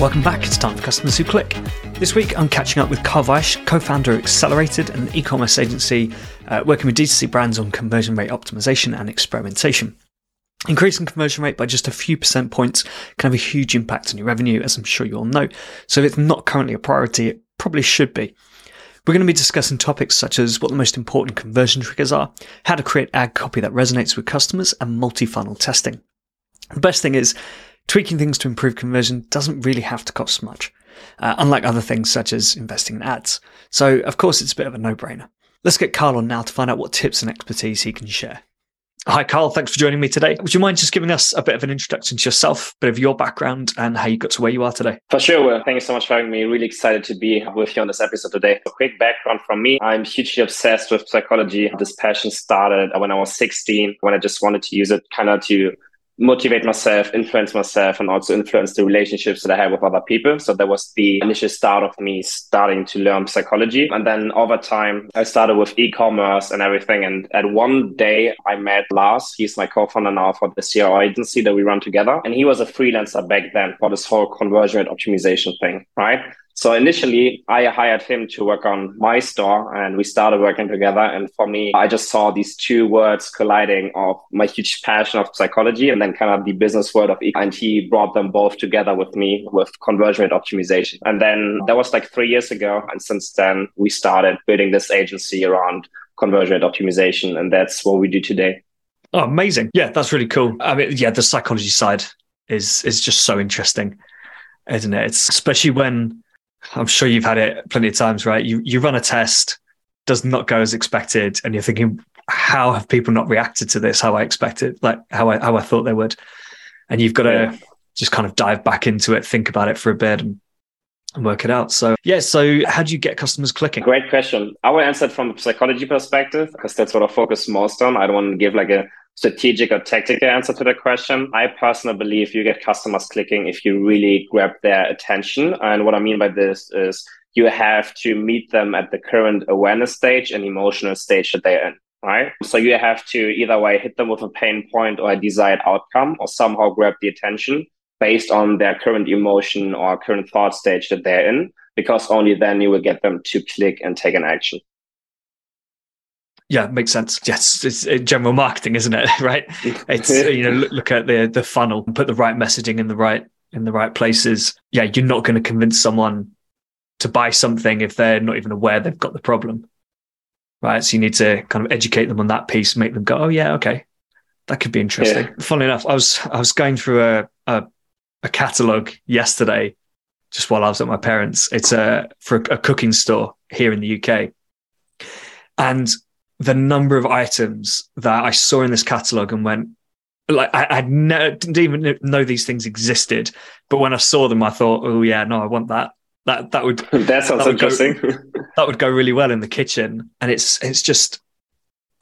Welcome back. It's time for Customers Who Click. This week, I'm catching up with Carl Weisch, co founder of Accelerated, an e commerce agency uh, working with D2C brands on conversion rate optimization and experimentation. Increasing conversion rate by just a few percent points can have a huge impact on your revenue, as I'm sure you all know. So if it's not currently a priority, it probably should be. We're going to be discussing topics such as what the most important conversion triggers are, how to create ad copy that resonates with customers, and multi-funnel testing. The best thing is, tweaking things to improve conversion doesn't really have to cost much, uh, unlike other things such as investing in ads. So, of course, it's a bit of a no-brainer. Let's get Carl on now to find out what tips and expertise he can share. Hi, Carl. Thanks for joining me today. Would you mind just giving us a bit of an introduction to yourself, a bit of your background, and how you got to where you are today? For sure. Well, thank you so much for having me. Really excited to be with you on this episode today. A quick background from me I'm hugely obsessed with psychology. This passion started when I was 16, when I just wanted to use it kind of to motivate myself, influence myself, and also influence the relationships that I have with other people. So that was the initial start of me starting to learn psychology. And then over time, I started with e-commerce and everything. And at one day, I met Lars. He's my co-founder now for the CRO agency that we run together. And he was a freelancer back then for this whole conversion rate optimization thing, right? So initially, I hired him to work on my store and we started working together. And for me, I just saw these two words colliding of my huge passion of psychology and then kind of the business world of e. And he brought them both together with me with conversion rate optimization. And then that was like three years ago. And since then, we started building this agency around conversion rate optimization. And that's what we do today. Oh, amazing. Yeah, that's really cool. I mean, yeah, the psychology side is is just so interesting, isn't it? It's especially when I'm sure you've had it plenty of times, right? You you run a test, does not go as expected, and you're thinking, how have people not reacted to this? How I expected, like how I how I thought they would, and you've got to yeah. just kind of dive back into it, think about it for a bit, and, and work it out. So yeah, so how do you get customers clicking? Great question. I will answer it from a psychology perspective because that's what I focus most on. I don't want to give like a strategic or tactical answer to the question. I personally believe you get customers clicking if you really grab their attention. And what I mean by this is you have to meet them at the current awareness stage and emotional stage that they're in. Right. So you have to either way hit them with a pain point or a desired outcome or somehow grab the attention based on their current emotion or current thought stage that they're in, because only then you will get them to click and take an action. Yeah, makes sense. Yes, it's uh, general marketing, isn't it? right? It's uh, you know look, look at the the funnel, and put the right messaging in the right in the right places. Yeah, you're not going to convince someone to buy something if they're not even aware they've got the problem. Right. So you need to kind of educate them on that piece, make them go, Oh yeah, okay. That could be interesting. Yeah. Funnily enough, I was I was going through a, a, a catalogue yesterday, just while I was at my parents'. It's a for a, a cooking store here in the UK. And the number of items that I saw in this catalog and went, like I, I ne- didn't even know these things existed, but when I saw them, I thought, oh yeah, no, I want that. That that would that sounds that would interesting. Go, that would go really well in the kitchen, and it's it's just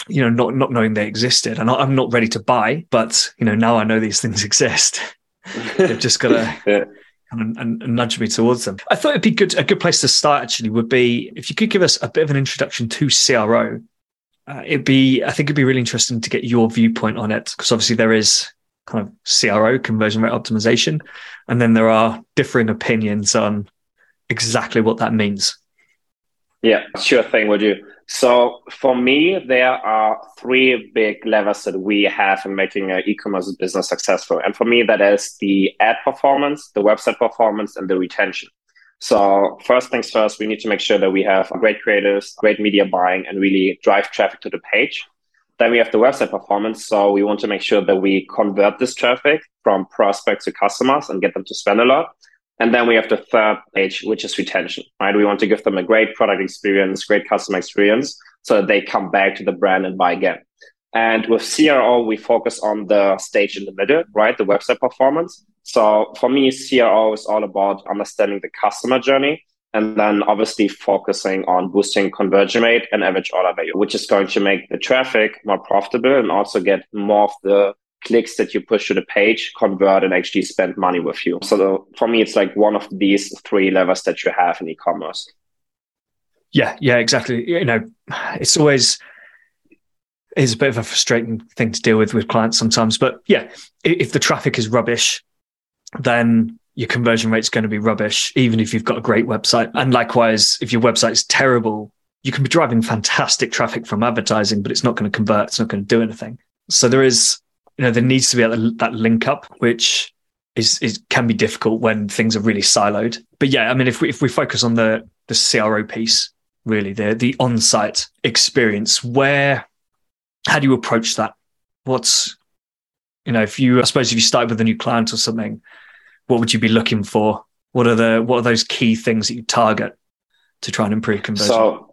you know not not knowing they existed, and I'm not ready to buy, but you know now I know these things exist. They've just got to. yeah. And, and, and, nudge me towards them. I thought it'd be good. A good place to start actually would be if you could give us a bit of an introduction to CRO uh, it'd be I think it'd be really interesting to get your viewpoint on it because obviously there is kind of CRO conversion rate optimization, and then there are differing opinions on exactly what that means. Yeah, sure thing, would you? So for me, there are three big levers that we have in making an e-commerce business successful. And for me, that is the ad performance, the website performance, and the retention. So first things first, we need to make sure that we have great creators, great media buying, and really drive traffic to the page. Then we have the website performance. So we want to make sure that we convert this traffic from prospects to customers and get them to spend a lot. And then we have the third page, which is retention, right? We want to give them a great product experience, great customer experience, so that they come back to the brand and buy again. And with CRO, we focus on the stage in the middle, right? The website performance. So for me, CRO is all about understanding the customer journey and then obviously focusing on boosting conversion rate and average order value, which is going to make the traffic more profitable and also get more of the clicks that you push to the page convert and actually spend money with you. So for me, it's like one of these three levers that you have in e-commerce. Yeah, yeah, exactly. You know, it's always is a bit of a frustrating thing to deal with with clients sometimes. But yeah, if the traffic is rubbish, then your conversion rate's going to be rubbish, even if you've got a great website. And likewise, if your website's terrible, you can be driving fantastic traffic from advertising, but it's not going to convert. It's not going to do anything. So there is, you know, there needs to be that link up, which is, is can be difficult when things are really siloed. But yeah, I mean, if we if we focus on the the CRO piece, really the the on-site experience, where how do you approach that? What's you know, if you I suppose if you start with a new client or something, what would you be looking for? What are the what are those key things that you target to try and improve conversion? So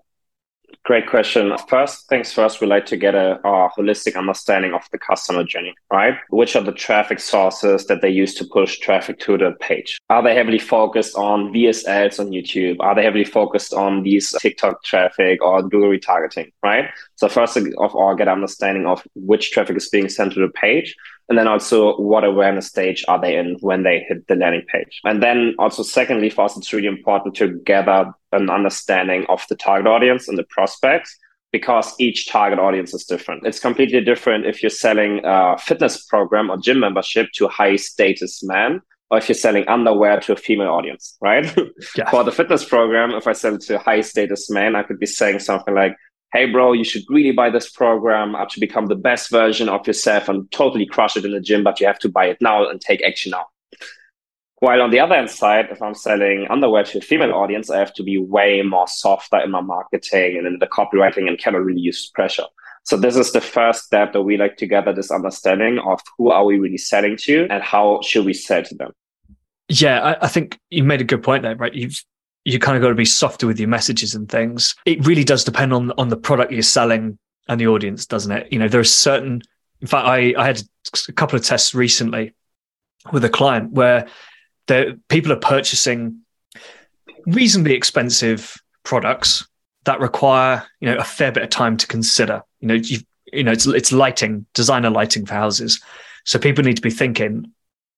Great question. First things first, we like to get a, a, holistic understanding of the customer journey, right? Which are the traffic sources that they use to push traffic to the page? Are they heavily focused on VSLs on YouTube? Are they heavily focused on these TikTok traffic or Google retargeting, right? So first of all, get understanding of which traffic is being sent to the page and then also what awareness stage are they in when they hit the landing page? And then also secondly, for us, it's really important to gather an understanding of the target audience and the prospects because each target audience is different. It's completely different if you're selling a fitness program or gym membership to a high status man or if you're selling underwear to a female audience, right? Yeah. For the fitness program, if I sell it to a high status man, I could be saying something like, hey, bro, you should really buy this program to become the best version of yourself and totally crush it in the gym, but you have to buy it now and take action now. While on the other hand side, if I'm selling underwear to a female audience, I have to be way more softer in my marketing and in the copywriting and cannot really use pressure. So this is the first step that we like to gather this understanding of who are we really selling to and how should we sell to them. Yeah, I, I think you made a good point there, right? You've you kind of got to be softer with your messages and things. It really does depend on on the product you're selling and the audience, doesn't it? You know, there are certain. In fact, I I had a couple of tests recently with a client where the people are purchasing reasonably expensive products that require you know a fair bit of time to consider. You know, you you know it's it's lighting, designer lighting for houses. So people need to be thinking,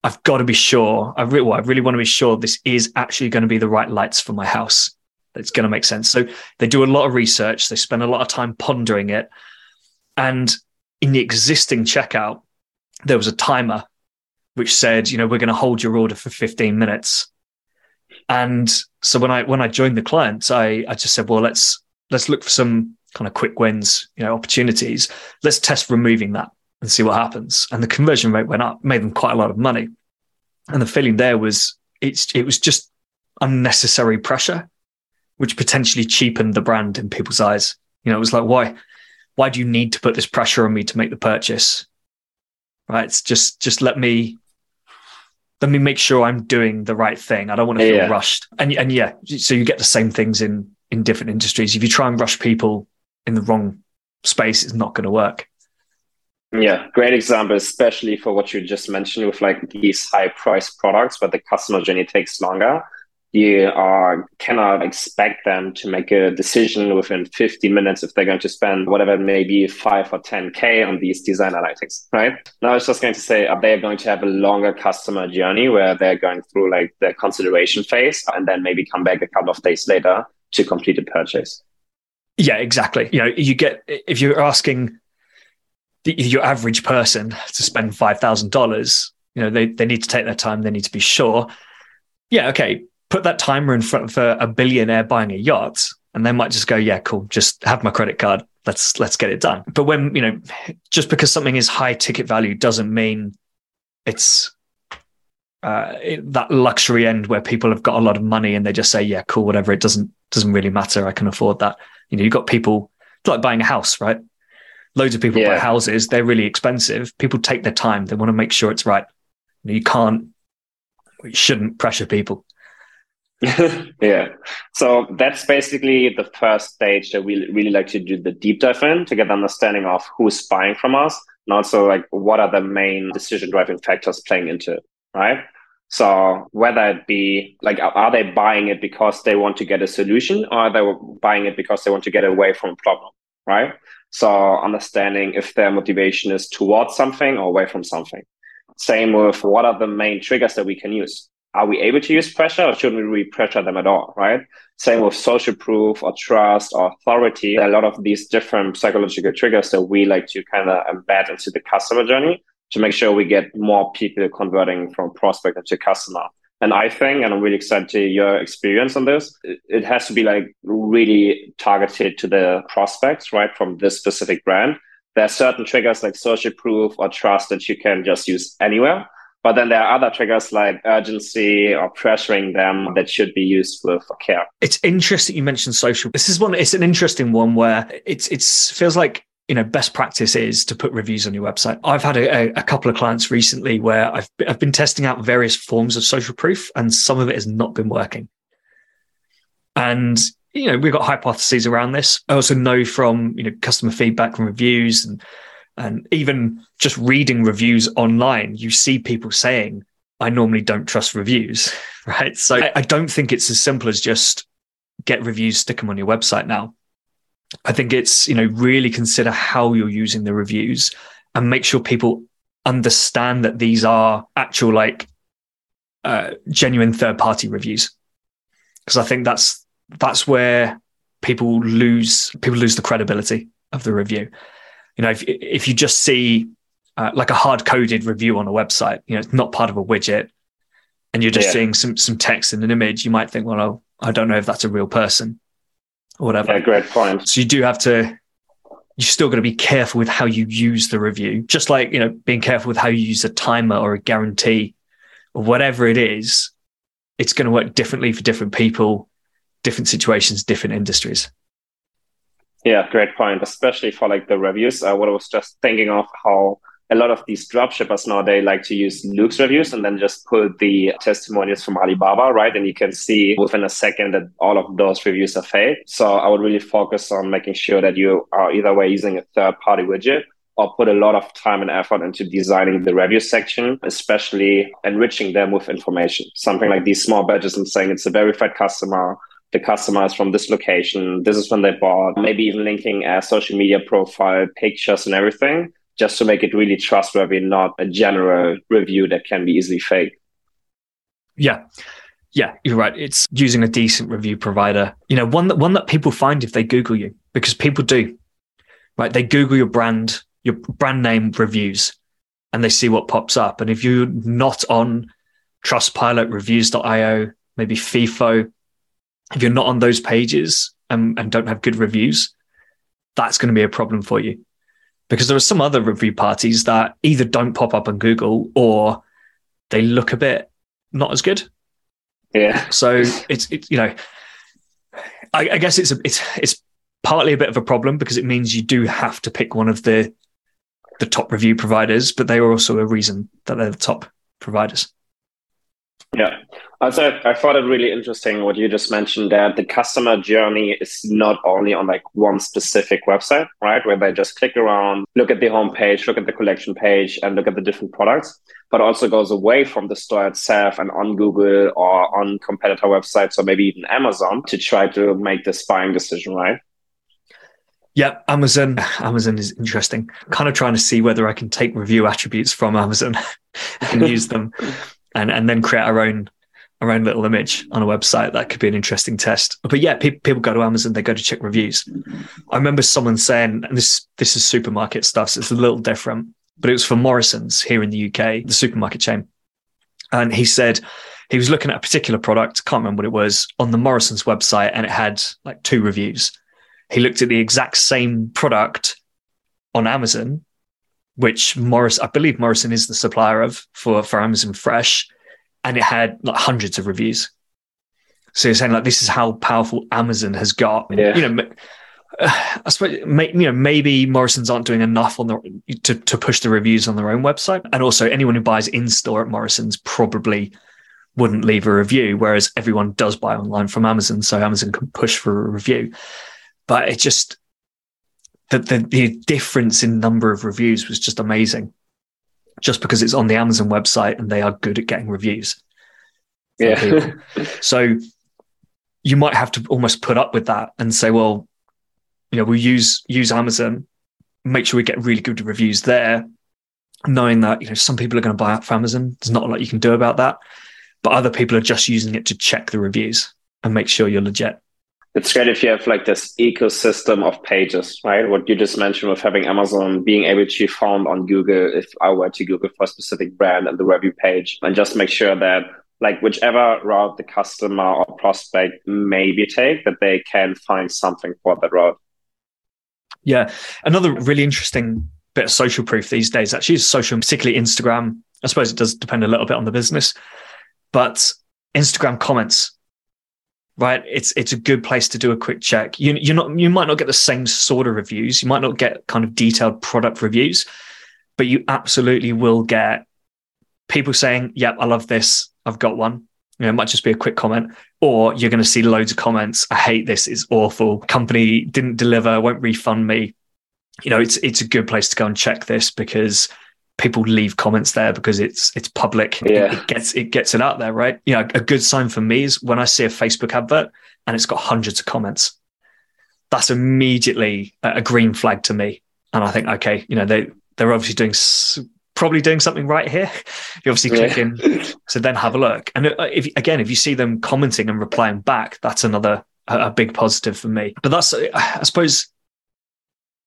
I've got to be sure. I really, well, I really want to be sure this is actually going to be the right lights for my house. It's going to make sense. So they do a lot of research. They spend a lot of time pondering it. And in the existing checkout, there was a timer which said, you know, we're going to hold your order for 15 minutes. And so when I when I joined the clients, I I just said, well, let's let's look for some kind of quick wins, you know, opportunities. Let's test removing that and see what happens. And the conversion rate went up, made them quite a lot of money. And the feeling there was it's it was just unnecessary pressure, which potentially cheapened the brand in people's eyes. You know, it was like, why why do you need to put this pressure on me to make the purchase? Right. It's just just let me let me make sure I'm doing the right thing. I don't want to feel yeah. rushed. And and yeah, so you get the same things in in different industries. If you try and rush people in the wrong space, it's not going to work. Yeah, great example, especially for what you just mentioned with like these high price products, but the customer journey takes longer. You are cannot expect them to make a decision within 50 minutes if they're going to spend whatever it may be, five or 10K on these design analytics, right? Now I was just going to say, are they going to have a longer customer journey where they're going through like the consideration phase and then maybe come back a couple of days later to complete a purchase? Yeah, exactly. You know, you get, if you're asking the, your average person to spend five thousand dollars, you know, they they need to take their time. They need to be sure. Yeah, okay. Put that timer in front of a, a billionaire buying a yacht, and they might just go, "Yeah, cool. Just have my credit card. Let's let's get it done." But when you know, just because something is high ticket value doesn't mean it's uh, that luxury end where people have got a lot of money and they just say, "Yeah, cool, whatever." It doesn't doesn't really matter. I can afford that. You know, you've got people It's like buying a house, right? Loads of people yeah. buy houses. They're really expensive. People take their time. They want to make sure it's right. You can't, you shouldn't pressure people. yeah. So that's basically the first stage that we really like to do the deep dive in to get an understanding of who's buying from us and also like what are the main decision driving factors playing into it, right? So whether it be like, are they buying it because they want to get a solution or are they buying it because they want to get away from a problem, right? So understanding if their motivation is towards something or away from something. Same with what are the main triggers that we can use? Are we able to use pressure or shouldn't we really pressure them at all? Right. Same with social proof or trust or authority. A lot of these different psychological triggers that we like to kind of embed into the customer journey to make sure we get more people converting from prospect into customer. And I think, and I'm really excited to hear your experience on this, it has to be like really targeted to the prospects, right, from this specific brand. There are certain triggers like social proof or trust that you can just use anywhere. But then there are other triggers like urgency or pressuring them that should be used with care. It's interesting you mentioned social. This is one. It's an interesting one where it's it feels like you know best practice is to put reviews on your website. I've had a, a, couple of clients recently where I've, I've been testing out various forms of social proof and some of it has not been working. And you know we've got hypotheses around this. I also know from you know customer feedback and reviews and and even just reading reviews online you see people saying i normally don't trust reviews right? So I, I don't think it's as simple as just get reviews stick them on your website now I think it's, you know, really consider how you're using the reviews and make sure people understand that these are actual, like, uh, genuine third party reviews. Because I think that's, that's where people lose, people lose the credibility of the review. You know, if, if you just see uh, like a hard coded review on a website, you know, it's not part of a widget and you're just yeah. seeing some, some text and an image, you might think, well, I don't know if that's a real person or whatever. Yeah, great point. So you do have to you're still got to be careful with how you use the review. Just like, you know, being careful with how you use a timer or a guarantee or whatever it is, it's going to work differently for different people, different situations, different industries. Yeah, great point. Especially for like the reviews. Uh, what I was just thinking of how a lot of these dropshippers now they like to use Loox reviews and then just pull the testimonials from Alibaba, right? And you can see within a second that all of those reviews are fake. So I would really focus on making sure that you are either way using a third party widget or put a lot of time and effort into designing the review section, especially enriching them with information. Something like these small badges and saying it's a verified customer, the customer is from this location, this is when they bought, maybe even linking a social media profile, pictures and everything just to make it really trustworthy, not a general review that can be easily faked. Yeah. Yeah, you're right. It's using a decent review provider. You know, one that one that people find if they Google you, because people do. Right. They Google your brand, your brand name reviews, and they see what pops up. And if you're not on Trustpilot, reviews.io, maybe Feefo, if you're not on those pages and, and don't have good reviews, that's going to be a problem for you because there are some other review parties that either don't pop up on Google or they look a bit not as good. Yeah. So it's it, you know, I, I guess it's a, it's it's partly a bit of a problem because it means you do have to pick one of the the top review providers, but they are also a reason that they're the top providers. Yeah. Also, I thought it really interesting what you just mentioned that the customer journey is not only on like one specific website, right? Where they just click around, look at the homepage, look at the collection page, and look at the different products, but also goes away from the store itself and on Google or on competitor websites or maybe even Amazon to try to make this buying decision, right? Yeah, Amazon. Amazon is interesting. kind of trying to see whether I can take review attributes from Amazon and use them and, and then create our own our own little image on a website. That could be an interesting test. But yeah, pe- people go to Amazon, they go to check reviews. I remember someone saying, and this this is supermarket stuff, so it's a little different, but it was for Morrisons here in the UK, the supermarket chain. And he said he was looking at a particular product, can't remember what it was, on the Morrison's website, and it had like two reviews. He looked at the exact same product on Amazon, which Morris, I believe Morrison is the supplier of for, for Amazon Fresh and it had like hundreds of reviews. So you're saying like this is how powerful Amazon has got. Yeah. You know, uh, I suppose you know maybe Morrisons aren't doing enough on the to to push the reviews on their own website, and also anyone who buys in store at Morrisons probably wouldn't leave a review, whereas everyone does buy online from Amazon, so Amazon can push for a review. But it just the, the, the difference in number of reviews was just amazing just because it's on the Amazon website and they are good at getting reviews. Yeah. so you might have to almost put up with that and say, well, you know, we'll use use Amazon, make sure we get really good reviews there, knowing that, you know, some people are going to buy up from Amazon. There's not a lot you can do about that. But other people are just using it to check the reviews and make sure you're legit it's great if you have like this ecosystem of pages, right? What you just mentioned with having Amazon being able to be found on Google if I were to Google for a specific brand and the review page, and just make sure that like whichever route the customer or prospect maybe take, that they can find something for that route. Yeah. Another really interesting bit of social proof these days actually is social, particularly Instagram. I suppose it does depend a little bit on the business, but Instagram comments, right? It's it's a good place to do a quick check. You you're not you might not get the same sort of reviews. You might not get kind of detailed product reviews, but you absolutely will get people saying, "Yep, I love this. I've got one." You know, it might just be a quick comment, or you're going to see loads of comments. I hate this. It's awful. Company didn't deliver. Won't refund me. You know, it's it's a good place to go and check this because people leave comments there because it's it's public. Yeah. It, gets it gets it out there, right? You know, a good sign for me is when I see a Facebook advert and it's got hundreds of comments. That's immediately a green flag to me, and I think, okay, you know, they they're obviously doing probably doing something right here. You're obviously click yeah. in to then have a look. And uh, if again, if you see them commenting and replying back, that's another a, a big positive for me. But that's, I suppose,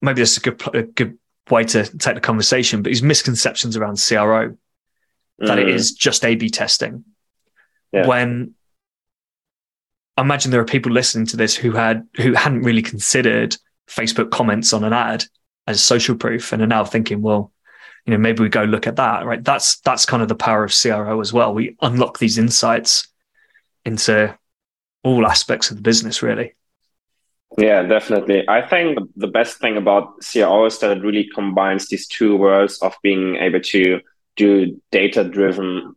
maybe that's a good a good way to take the conversation. But these misconceptions around CRO that mm. it is just A/B testing. Yeah. When I imagine there are people listening to this who had who hadn't really considered Facebook comments on an ad as social proof and are now thinking, well, you know, maybe we go look at that, right? That's that's kind of the power of CRO as well. We unlock these insights into all aspects of the business, really. Yeah, definitely. I think the best thing about CRO is that it really combines these two worlds of being able to do data driven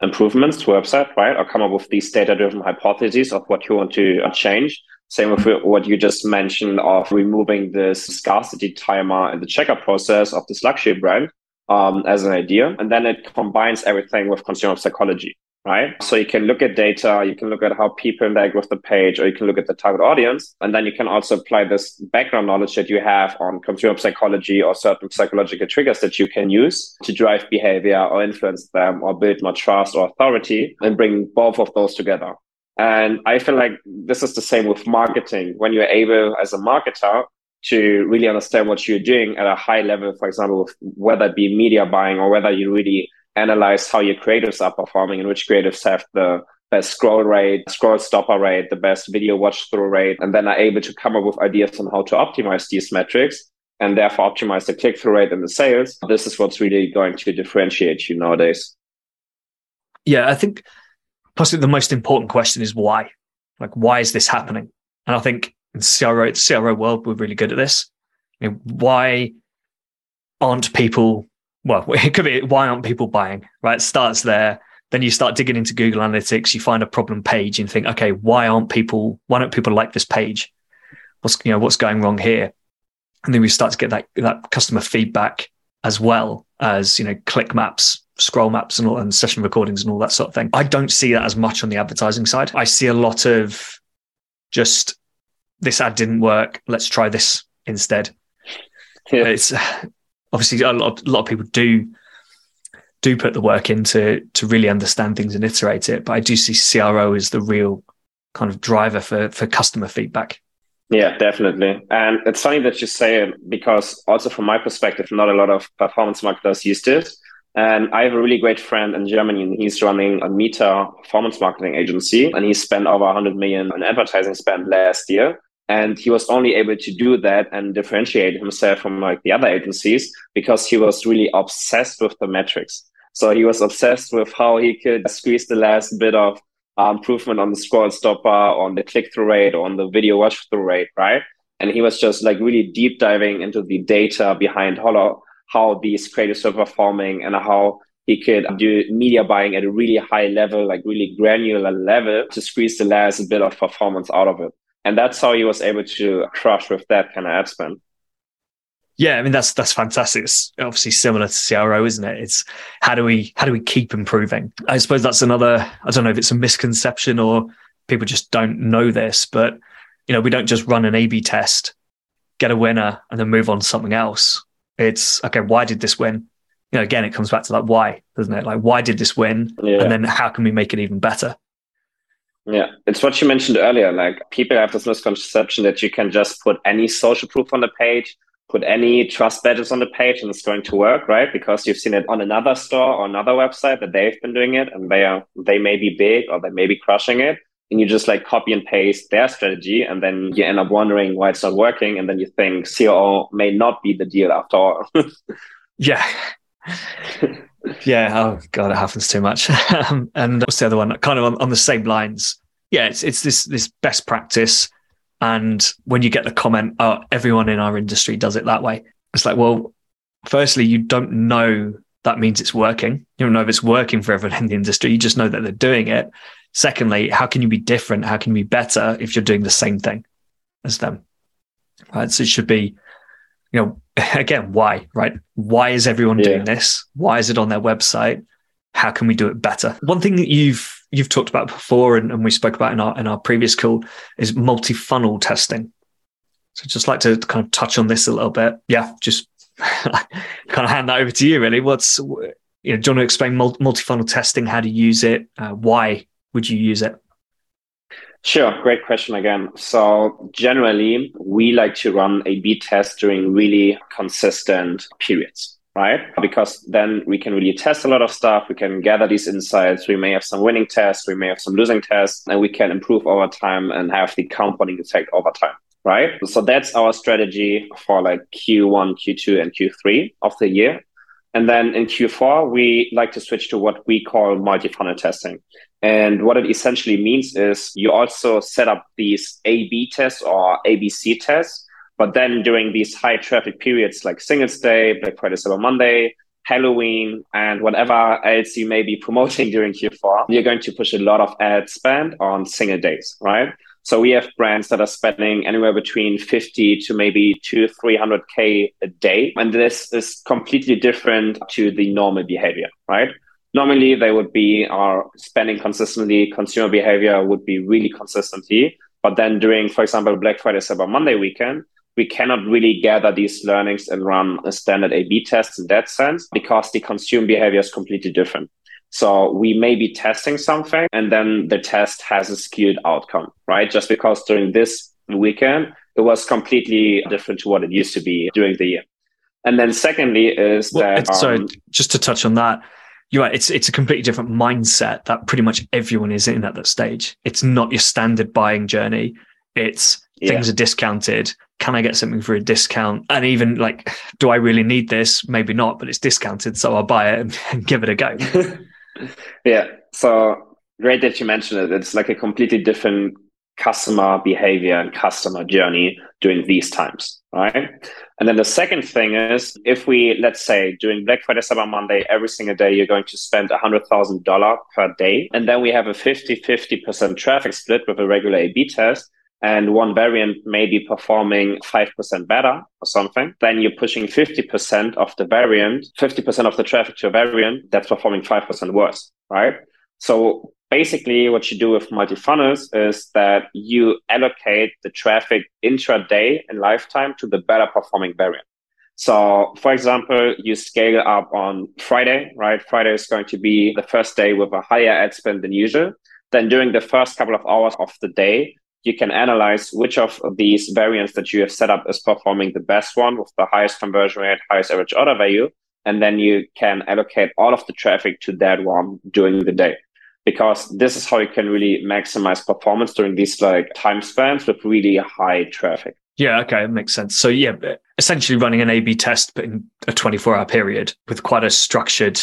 improvements to website, right? Or come up with these data driven hypotheses of what you want to change same with what you just mentioned of removing this scarcity timer in the checkout process of this luxury brand um, as an idea. And then it combines everything with consumer psychology, right? So you can look at data, you can look at how people interact with the page, or you can look at the target audience. And then you can also apply this background knowledge that you have on consumer psychology or certain psychological triggers that you can use to drive behavior or influence them or build more trust or authority and bring both of those together. And I feel like this is the same with marketing. When you're able as a marketer to really understand what you're doing at a high level, for example, whether it be media buying or whether you really analyze how your creatives are performing and which creatives have the best scroll rate, scroll stopper rate, the best video watch through rate, and then are able to come up with ideas on how to optimize these metrics and therefore optimize the click through rate and the sales. This is what's really going to differentiate you nowadays. Yeah, I think possibly the most important question is why. Like, why is this happening? And I think in CRO, CRO world, we're really good at this. You know, why aren't people? Well, it could be why aren't people buying? Right, it starts there. Then you start digging into Google Analytics. You find a problem page and think, okay, why aren't people? Why don't people like this page? What's you know what's going wrong here? And then we start to get that that customer feedback as well as you know click maps scroll maps and, all, and session recordings and all that sort of thing. I don't see that as much on the advertising side. I see a lot of just this ad didn't work. Let's try this instead. Yeah. It's obviously a lot, a lot of people do do put the work into to really understand things and iterate it. But I do see CRO as the real kind of driver for for customer feedback. Yeah, definitely. And it's funny that you say it because also from my perspective, not a lot of performance marketers use this. And I have a really great friend in Germany, and he's running a Meta performance marketing agency, and he spent over 100 million in advertising spend last year. And he was only able to do that and differentiate himself from like the other agencies because he was really obsessed with the metrics. So he was obsessed with how he could squeeze the last bit of uh, improvement on the scroll stopper, on the click through rate, on the video watch through rate, right? And he was just like really deep diving into the data behind how, how these creatives were performing and how he could do media buying at a really high level, like really granular level to squeeze the last bit of performance out of it. And that's how he was able to crush with that kind of ad spend. Yeah, I mean that's that's fantastic. It's obviously similar to CRO, isn't it? It's how do we how do we keep improving? I suppose that's another. I don't know if it's a misconception or people just don't know this, but you know we don't just run an A/B test, get a winner, and then move on to something else. It's okay. Why did this win? You know, again, it comes back to like why, doesn't it? Like why did this win, yeah. and then how can we make it even better? Yeah, it's what you mentioned earlier. Like people have this misconception that you can just put any social proof on the page put any trust badges on the page and it's going to work, right? Because you've seen it on another store or another website that they've been doing it and they are they may be big or they may be crushing it. And you just like copy and paste their strategy and then you end up wondering why it's not working. And then you think CRO may not be the deal after all. yeah. yeah. Oh god, it happens too much. Um, and what's the other one? Kind of on, on the same lines. Yeah, it's it's this this best practice and when you get the comment, oh, everyone in our industry does it that way, it's like, well, firstly, you don't know that means it's working. You don't know if it's working for everyone in the industry. You just know that they're doing it. Secondly, how can you be different? How can you be better if you're doing the same thing as them? Right. So it should be, you know, again, why, right? Why is everyone yeah. doing this? Why is it on their website? How can we do it better? One thing that you've you've talked about before and, and we spoke about in our in our previous call is multi-funnel testing. So just like to kind of touch on this a little bit. Yeah, just kind of hand that over to you really. What's you know, do you want to explain multi-funnel testing, how to use it, uh, why would you use it? Sure, great question again. So generally, we like to run a B test during really consistent periods right? Because then we can really test a lot of stuff. We can gather these insights. We may have some winning tests. We may have some losing tests, and we can improve over time and have the compounding effect over time, right? So that's our strategy for like Q1, Q2, and Q3 of the year. And then in Q4, we like to switch to what we call multi funnel testing. And what it essentially means is you also set up these A B tests or ABC tests but then during these high traffic periods like Singles Day, Black Friday, Cyber Monday, Halloween, and whatever else you may be promoting during Q4, you're going to push a lot of ad spend on single days, right? So we have brands that are spending anywhere between 50 to maybe two, 300K a day. And this is completely different to the normal behavior, right? Normally they would be are spending consistently, consumer behavior would be really consistently. But then during, for example, Black Friday, Cyber Monday weekend, we cannot really gather these learnings and run a standard A B test in that sense because the consumer behavior is completely different. So we may be testing something and then the test has a skewed outcome, right? Just because during this weekend, it was completely different to what it used to be during the year. And then secondly is well, that. sorry, um, just to touch on that. You're right. It's it's a completely different mindset that pretty much everyone is in at that stage. It's not your standard buying journey. It's yeah. things are discounted can I get something for a discount? And even like, do I really need this? Maybe not, but it's discounted, so I'll buy it and, and give it a go. yeah. So great that you mentioned it. It's like a completely different customer behavior and customer journey during these times, right? And then the second thing is if we, let's say, during Black Friday, Cyber Monday, every single day, you're going to spend $100,000 per day. And then we have a 50 50% traffic split with a regular A B test and one variant may be performing 5% better or something, then you're pushing 50% of the variant, 50% of the traffic to a variant that's performing 5% worse, right? So basically what you do with multi-funnels is that you allocate the traffic intraday and lifetime to the better performing variant. So, for example, you scale up on Friday, right? Friday is going to be the first day with a higher ad spend than usual. Then during the first couple of hours of the day, you can analyze which of these variants that you have set up is performing the best one with the highest conversion rate, highest average order value. And then you can allocate all of the traffic to that one during the day. Because this is how you can really maximize performance during these like time spans with really high traffic. Yeah, okay, it makes sense. So yeah, essentially running an A/B test, but in a 24-hour period with quite a structured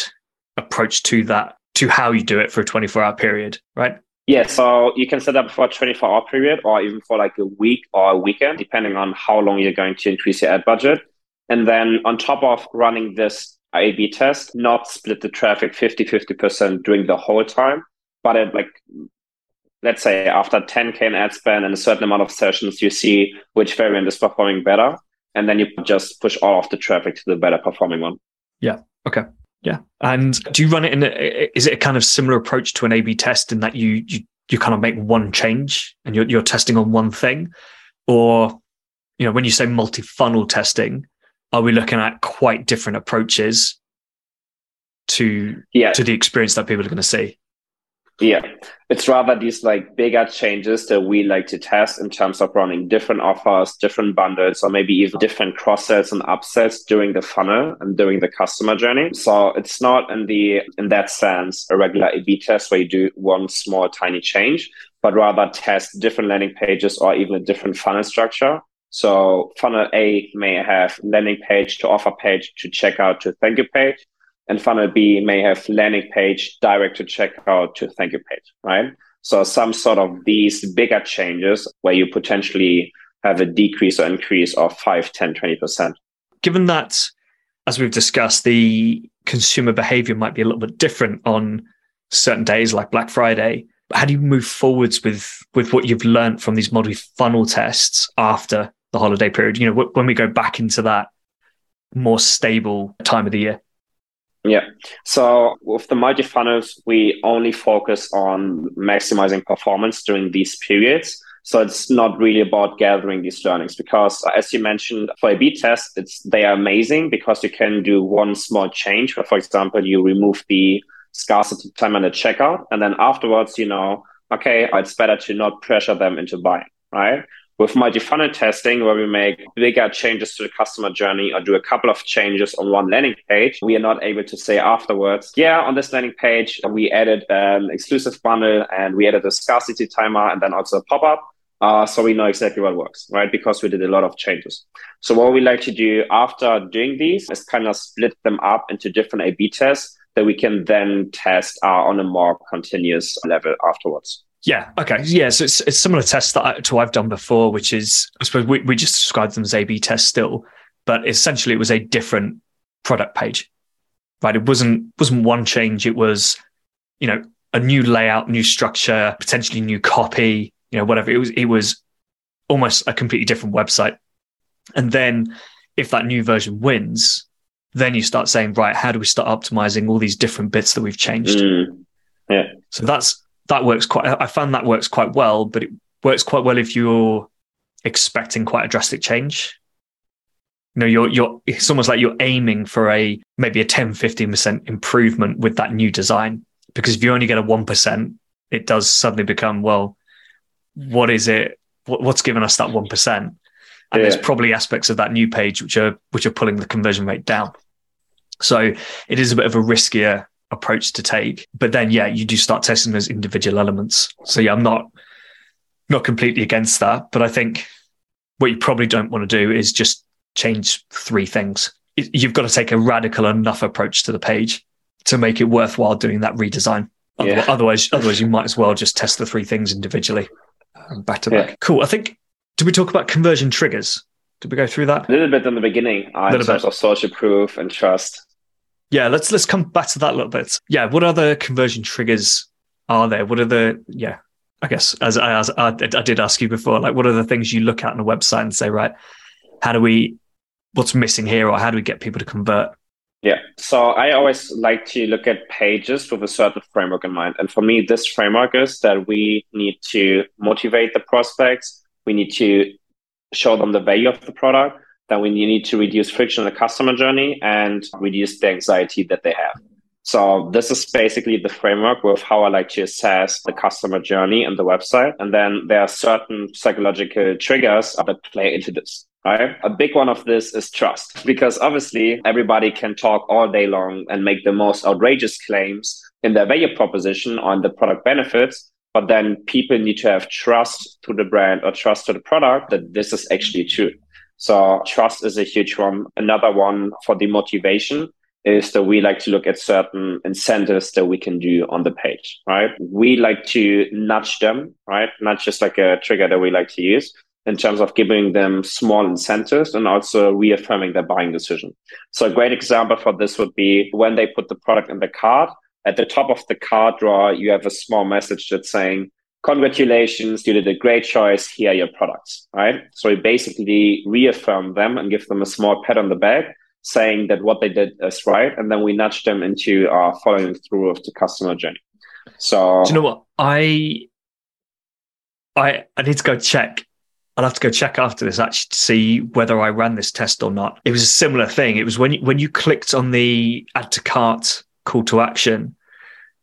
approach to that, to how you do it for a 24-hour period, right? Yeah, so you can set up for a 24 hour period or even for like a week or a weekend, depending on how long you're going to increase your ad budget. And then on top of running this A B test, not split the traffic 50 50% during the whole time, but at like, let's say after 10K in ad spend and a certain amount of sessions, you see which variant is performing better. And then you just push all of the traffic to the better performing one. Yeah. Okay. Yeah. And do you run it in a, is it a kind of similar approach to an A B test in that you, you, you kind of make one change and you're, you're testing on one thing? Or, you know, when you say multi funnel testing, are we looking at quite different approaches to, yeah. to the experience that people are going to see? Yeah, it's rather these like bigger changes that we like to test in terms of running different offers, different bundles, or maybe even different cross sells and upsells during the funnel and during the customer journey. So it's not in the in that sense a regular A/B test where you do one small tiny change, but rather test different landing pages or even a different funnel structure. So funnel A may have landing page to offer page to checkout to thank you page and funnel B may have landing page direct to checkout to thank you page, right? So some sort of these bigger changes where you potentially have a decrease or increase of 5, 10, 20%. Given that, as we've discussed, the consumer behavior might be a little bit different on certain days like Black Friday, how do you move forwards with, with what you've learned from these multi-funnel tests after the holiday period? You know, when we go back into that more stable time of the year? Yeah. So with the multi funnels, we only focus on maximizing performance during these periods. So it's not really about gathering these learnings because as you mentioned for a B test, it's they are amazing because you can do one small change. For example, you remove the scarcity time on the checkout and then afterwards, you know, okay, it's better to not pressure them into buying, right? With multi-funnel testing, where we make bigger changes to the customer journey or do a couple of changes on one landing page, we are not able to say afterwards, yeah, on this landing page, we added an exclusive bundle and we added a scarcity timer and then also a pop-up. Uh, so we know exactly what works, right? Because we did a lot of changes. So what we like to do after doing these is kind of split them up into different A/B tests that we can then test uh, on a more continuous level afterwards. Yeah. Okay. Yeah. So it's, it's similar tests that I, to I've done before, which is I suppose we, we just described them as A/B tests still, but essentially it was a different product page, right? It wasn't wasn't one change. It was, you know, a new layout, new structure, potentially new copy, you know, whatever. It was it was almost a completely different website. And then if that new version wins, then you start saying, right, how do we start optimizing all these different bits that we've changed? Mm. Yeah. So that's that works quite. I found that works quite well, but it works quite well if you're expecting quite a drastic change. You know, you're you're it's almost like you're aiming for a maybe a 10, 15% improvement with that new design. Because if you only get a one percent, it does suddenly become, well, what is it? What, what's given us that one percent? And yeah. there's probably aspects of that new page which are which are pulling the conversion rate down. So it is a bit of a riskier approach to take. But then, yeah, you do start testing those individual elements. So yeah, I'm not not completely against that, but I think what you probably don't want to do is just change three things. You've got to take a radical enough approach to the page to make it worthwhile doing that redesign. Yeah. Otherwise, otherwise, you might as well just test the three things individually, back to back. Yeah. Cool. I think. Did we talk about conversion triggers? Did we go through that? A little bit in the beginning, in terms bit. of social proof and trust. Yeah, let's let's come back to that a little bit. Yeah, what other conversion triggers are there? What are the yeah? I guess as I, as I, I did ask you before, like what are the things you look at on a website and say, right, how do we, what's missing here, or how do we get people to convert? Yeah. So I always like to look at pages with a certain framework in mind. And for me, this framework is that we need to motivate the prospects. We need to show them the value of the product then we need to reduce friction in the customer journey and reduce the anxiety that they have. So this is basically the framework with how I like to assess the customer journey and the website. And then there are certain psychological triggers that play into this. Right. A big one of this is trust because obviously everybody can talk all day long and make the most outrageous claims in their value proposition on the product benefits. But then people need to have trust to the brand or trust to the product that this is actually true. So trust is a huge one. Another one for the motivation is that we like to look at certain incentives that we can do on the page, right? We like to nudge them, right? Not just like a trigger that we like to use in terms of giving them small incentives and also reaffirming their buying decision. So a great example for this would be when they put the product in the cart, at the top of the cart drawer, you have a small message that's saying, congratulations, you did a great choice. Here are your products, right? So we basically reaffirm them and give them a small pat on the back, saying that what they did is right. And then we nudge them into uh, following through of the customer journey. So, do you know what? I, I, I need to go check. I'll have to go check after this actually to see whether I ran this test or not. It was a similar thing. It was when you, when you clicked on the add to cart call to action,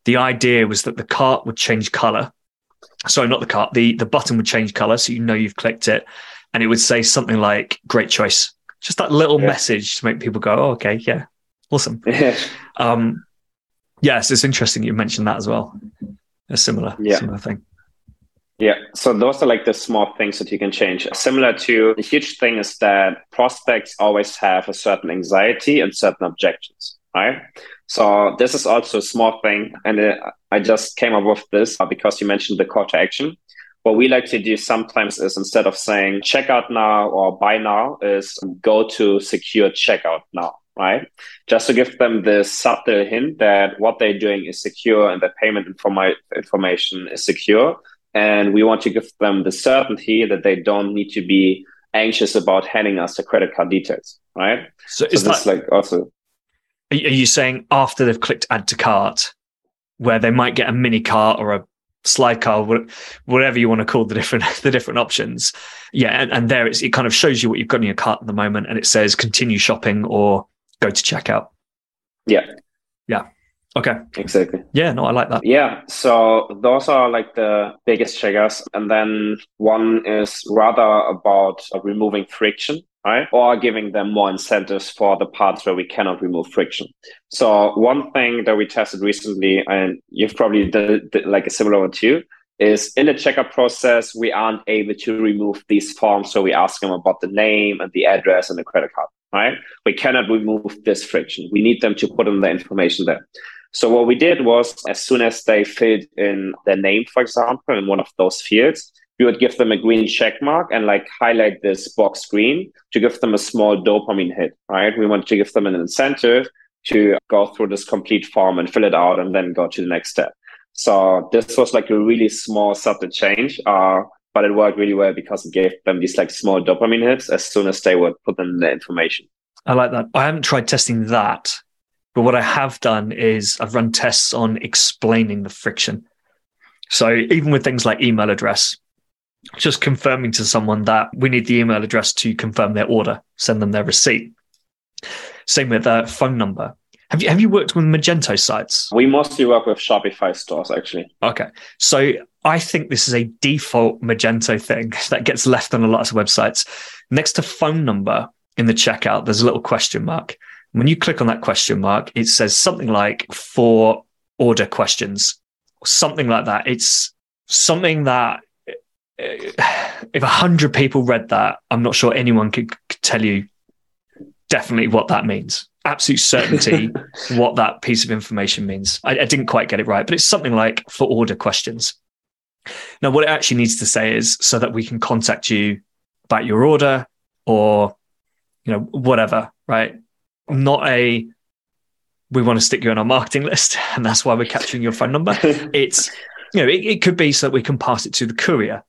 the idea was that the cart would change color. Sorry, not the cart. The the button would change color, so you know you've clicked it, and it would say something like "Great choice." Just that little yeah. message to make people go, oh, "Okay, yeah, awesome." um, yes, it's interesting you mentioned that as well. A similar, yeah. similar thing. Yeah. So those are like the small things that you can change. Similar to the huge thing is that prospects always have a certain anxiety and certain objections, right? So this is also a small thing. And uh, I just came up with this because you mentioned the call to action. What we like to do sometimes is instead of saying checkout now or buy now is go to secure checkout now right? Just to give them the subtle hint that what they're doing is secure and the payment informi- information is secure. And we want to give them the certainty that they don't need to be anxious about handing us the credit card details, right? So, so is that like also? Are you saying after they've clicked add to cart, where they might get a mini cart or a slide cart, whatever you want to call the different the different options? Yeah, and, and there it's, it kind of shows you what you've got in your cart at the moment, and it says continue shopping or go to checkout. Yeah. Yeah. Okay. Exactly. Yeah, no, I like that. Yeah. So those are like the biggest triggers. And then one is rather about removing friction, right? Or giving them more incentives for the parts where we cannot remove friction. So one thing that we tested recently, and you've probably did, did like a similar one too, is in the checkout process, we aren't able to remove these forms. So we ask them about the name and the address and the credit card, right? We cannot remove this friction. We need them to put in the information there. So what we did was as soon as they filled in their name, for example, in one of those fields, we would give them a green check mark and like highlight this box green to give them a small dopamine hit, right? We want to give them an incentive to go through this complete form and fill it out and then go to the next step. So this was like a really small subtle change, uh, but it worked really well because it gave them these like small dopamine hits as soon as they would put in the information. I like that. I haven't tried testing that but what I have done is I've run tests on explaining the friction. So even with things like email address, just confirming to someone that we need the email address to confirm their order, send them their receipt. Same with uh, phone number. Have you have you worked with Magento sites? We mostly work with Shopify stores, actually. Okay, so I think this is a default Magento thing that gets left on a lot of websites. Next to phone number in the checkout, there's a little question mark. When you click on that question mark, it says something like for order questions, something like that. It's something that if a hundred people read that, I'm not sure anyone could, could tell you definitely what that means. Absolute certainty what that piece of information means. I, I didn't quite get it right, but it's something like for order questions. Now, what it actually needs to say is so that we can contact you about your order or you know whatever, right? not a we want to stick you on our marketing list and that's why we're capturing your phone number. it's you know, it, it, could be so that we can pass it to the courier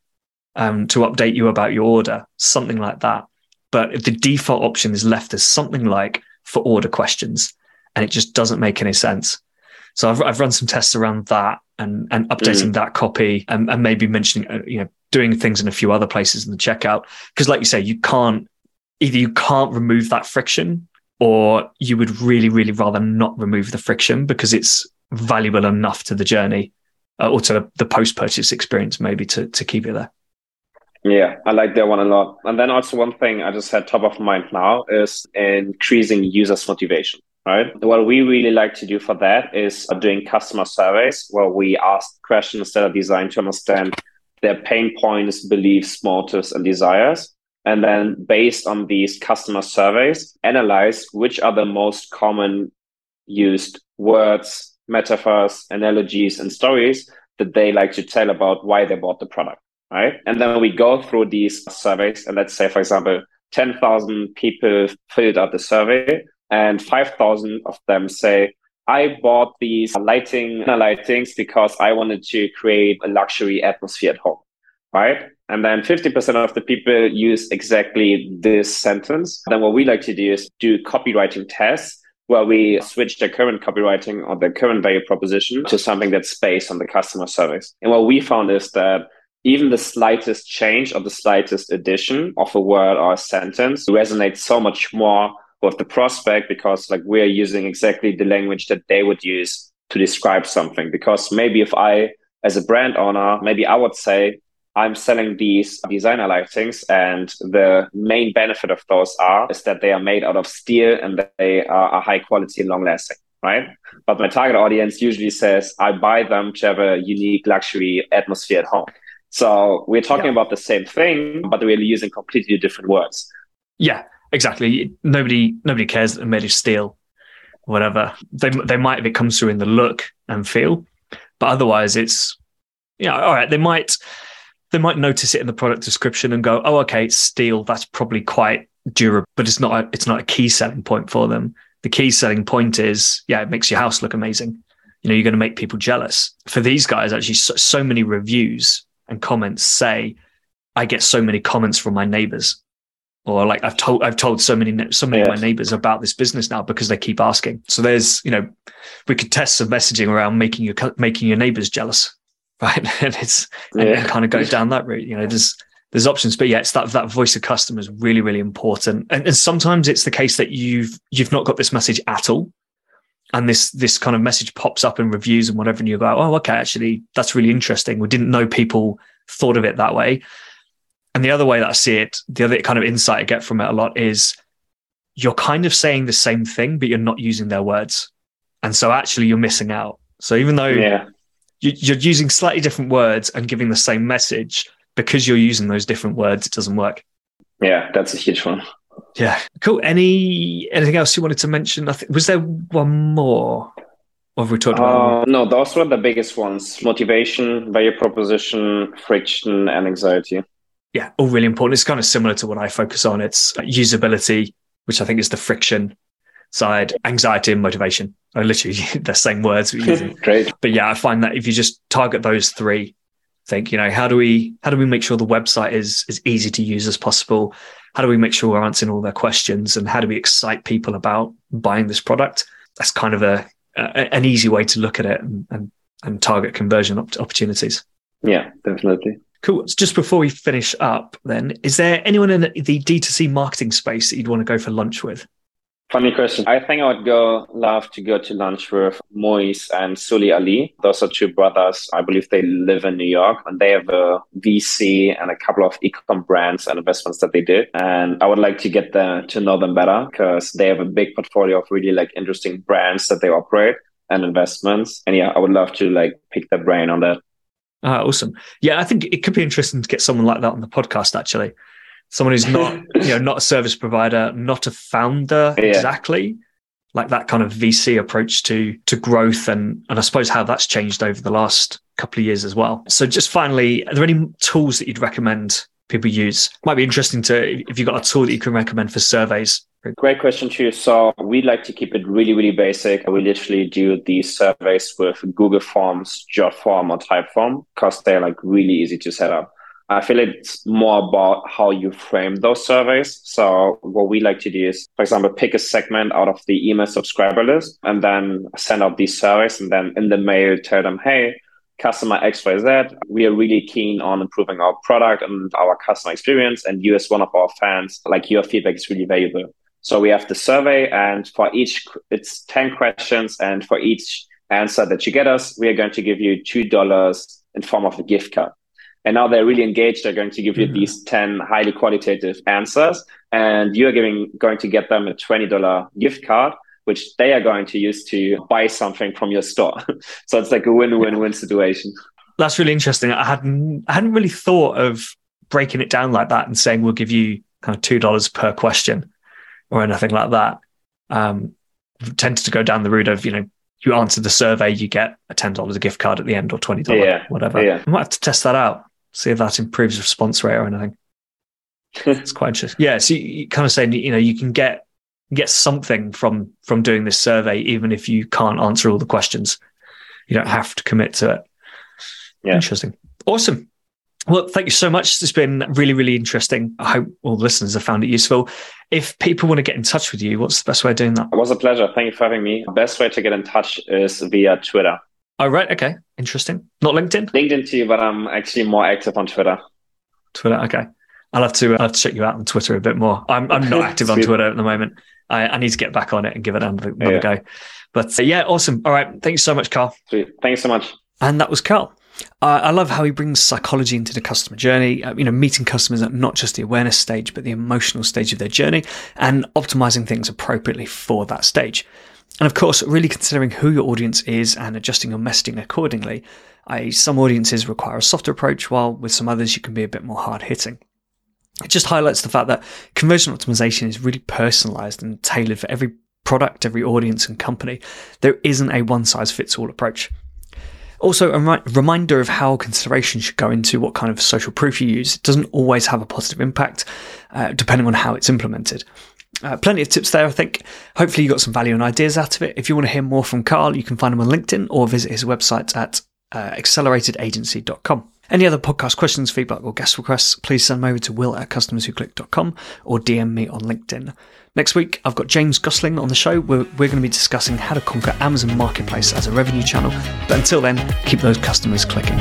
um, to update you about your order, something like that. But the default option is left as something like for order questions, and it just doesn't make any sense. So I've, I've run some tests around that and, and updating mm. that copy and, and maybe mentioning, uh, you know, doing things in a few other places in the checkout. Because like you say, you can't, either you can't remove that friction or you would really, really rather not remove the friction because it's valuable enough to the journey uh, or to the post purchase experience, maybe to, to keep it there. Yeah, I like that one a lot. And then also one thing I just had top of mind now is increasing users' motivation. Right. What we really like to do for that is uh, doing customer surveys where we ask questions that are designed to understand their pain points, beliefs, motives, and desires and then based on these customer surveys analyze which are the most common used words metaphors analogies and stories that they like to tell about why they bought the product right and then we go through these surveys and let's say for example 10,000 people filled out the survey and 5,000 of them say I bought these lighting lightings because I wanted to create a luxury atmosphere at home right? And then 50% of the people use exactly this sentence. Then what we like to do is do copywriting tests where we switch the current copywriting or the current value proposition to something that's based on the customer service. And what we found is that even the slightest change or the slightest addition of a word or a sentence resonates so much more with the prospect because like we're using exactly the language that they would use to describe something. Because maybe if I, as a brand owner, maybe I would say, I'm selling these designer lightings, and the main benefit of those are is that they are made out of steel and they are high quality and long lasting, right? But my target audience usually says, I buy them to have a unique luxury atmosphere at home. So we're talking yeah. about the same thing, but we're using completely different words. Yeah, exactly. Nobody nobody cares that they're made of steel, whatever. They they might if it comes through in the look and feel, but otherwise it's yeah. all right. They might they might notice it in the product description and go, oh, okay, it's steel. That's probably quite durable, but it's not a, it's not a key selling point for them. The key selling point is yeah, it makes your house look amazing. You know, you're going to make people jealous. For these guys, actually, so, so many reviews and comments say, I get so many comments from my neighbors or like I've told I've told so many so many yes. of my neighbors about this business now because they keep asking. So there's you know we could test some messaging around making your making your neighbors jealous, right? And it's yeah. and kind of go down that route. You know, there's there's options, but yeah, it's that that voice of customer is really really important. And, and sometimes it's the case that you've you've not got this message at all, and this this kind of message pops up in reviews and whatever, and you go, oh, okay, actually that's really interesting. We didn't know people thought of it that way and the other way that I see it, the other kind of insight I get from it a lot is you're kind of saying the same thing, but you're not using their words. And so actually you're missing out. So even though yeah. you're using slightly different words and giving the same message, because you're using those different words, it doesn't work. Yeah, that's a huge one. Yeah, cool. Any anything else you wanted to mention? I think was there one more? Or have we talked about? Uh, no, those were the biggest ones: motivation, value proposition, friction, and anxiety yeah, all really important. It's kind of similar to what I focus on. It's usability, which I think is the friction side, anxiety and motivation are literally the same words we're using. Great. But yeah, I find that if you just target those three, think, you know, how do we how do we make sure the website is as easy to use as possible? How do we make sure we're answering all their questions? And how do we excite people about buying this product? That's kind of a, a an easy way to look at it and, and, and target conversion op- opportunities. Yeah, definitely. Cool. Just before we finish up, then, is there anyone in the D2C marketing space that you'd want to go for lunch with? Funny question. I think I would go love to go to lunch with Moiz and Suli Ali. Those are two brothers. I believe they live in New York and they have a VC and a couple of ecom brands and investments that they did. And I would like to get them to know them better because they have a big portfolio of really like interesting brands that they operate and investments. And yeah, I would love to like pick their brain on that. Ah, awesome. Yeah, I think it could be interesting to get someone like that on the podcast. Actually, someone who's not you know not a service provider, not a founder yeah. exactly, like that kind of VC approach to to growth, and and I suppose how that's changed over the last couple of years as well. So, just finally, are there any tools that you'd recommend people use? Might be interesting to if you've got a tool that you can recommend for surveys Great question too. So we like to keep it really, really basic. We literally do these surveys with Google Forms, Jotform, or Typeform because they're like really easy to set up. I feel it's more about how you frame those surveys. So what we like to do is, for example, pick a segment out of the email subscriber list and then send out these surveys and then in the mail tell them, hey, customer XYZ, we are really keen on improving our product and our customer experience. And you as one of our fans, like your feedback is really valuable. So we have the survey, and for each, it's 10 questions. And for each answer that you get us, we are going to give you $2 in form of a gift card. And now they're really engaged. They're going to give you mm-hmm. these 10 highly qualitative answers, and you're giving, going to get them a $20 gift card, which they are going to use to buy something from your store. so it's like a win-win-win situation. That's really interesting. I hadn't, I hadn't really thought of breaking it down like that and saying we'll give you kind of $2 per question or anything like that. Um, tended to go down the route of, you know, you answer the survey, you get a $10 gift card at the end or $20, yeah. whatever. Yeah. I might have to test that out, see if that improves response rate or anything. it's quite interesting. Yeah. So you, you kind of saying, you know, you can get, get something from, from doing this survey, even if you can't answer all the questions. You don't have to commit to it. Yeah. Interesting. Awesome. Well, thank you so much. It's been really, really interesting. I hope all the listeners have found it useful. If people want to get in touch with you, what's the best way of doing that? It was a pleasure. Thank you for having me. The best way to get in touch is via Twitter. Oh, right. Okay. Interesting. Not LinkedIn? LinkedIn too, but I'm actually more active on Twitter. Twitter. Okay. I'll have to, I'll have to check you out on Twitter a bit more. I'm, I'm not active on Twitter at the moment. I, I, need to get back on it and give it another, another yeah. go. But uh, yeah, awesome. All right. Thanks so much, Carl. Sweet. Thanks so much. And that was Carl. Uh, I love how he brings psychology into the customer journey, uh, you know, meeting customers at not just the awareness stage, but the emotional stage of their journey and optimizing things appropriately for that stage. And of course, really considering who your audience is and adjusting your messaging accordingly. Some audiences require a softer approach, while with some others you can be a bit more hard hitting. It just highlights the fact that conversion optimization is really personalized and tailored for every product, every audience and company. There isn't a one size fits all approach. Also, a reminder of how consideration should go into what kind of social proof you use. It doesn't always have a positive impact, uh, depending on how it's implemented. Uh, plenty of tips there, I think. Hopefully, you got some value and ideas out of it. If you want to hear more from Carl, you can find him on LinkedIn or visit his website at uh, acceleratodagency.com. Any other podcast questions, feedback, or guest requests, please send them over to will at customerswhoclick.com or DM me on LinkedIn. Next week, I've got James Gosling on the show. We're, we're going to be discussing how to conquer Amazon Marketplace as a revenue channel. But until then, keep those customers clicking.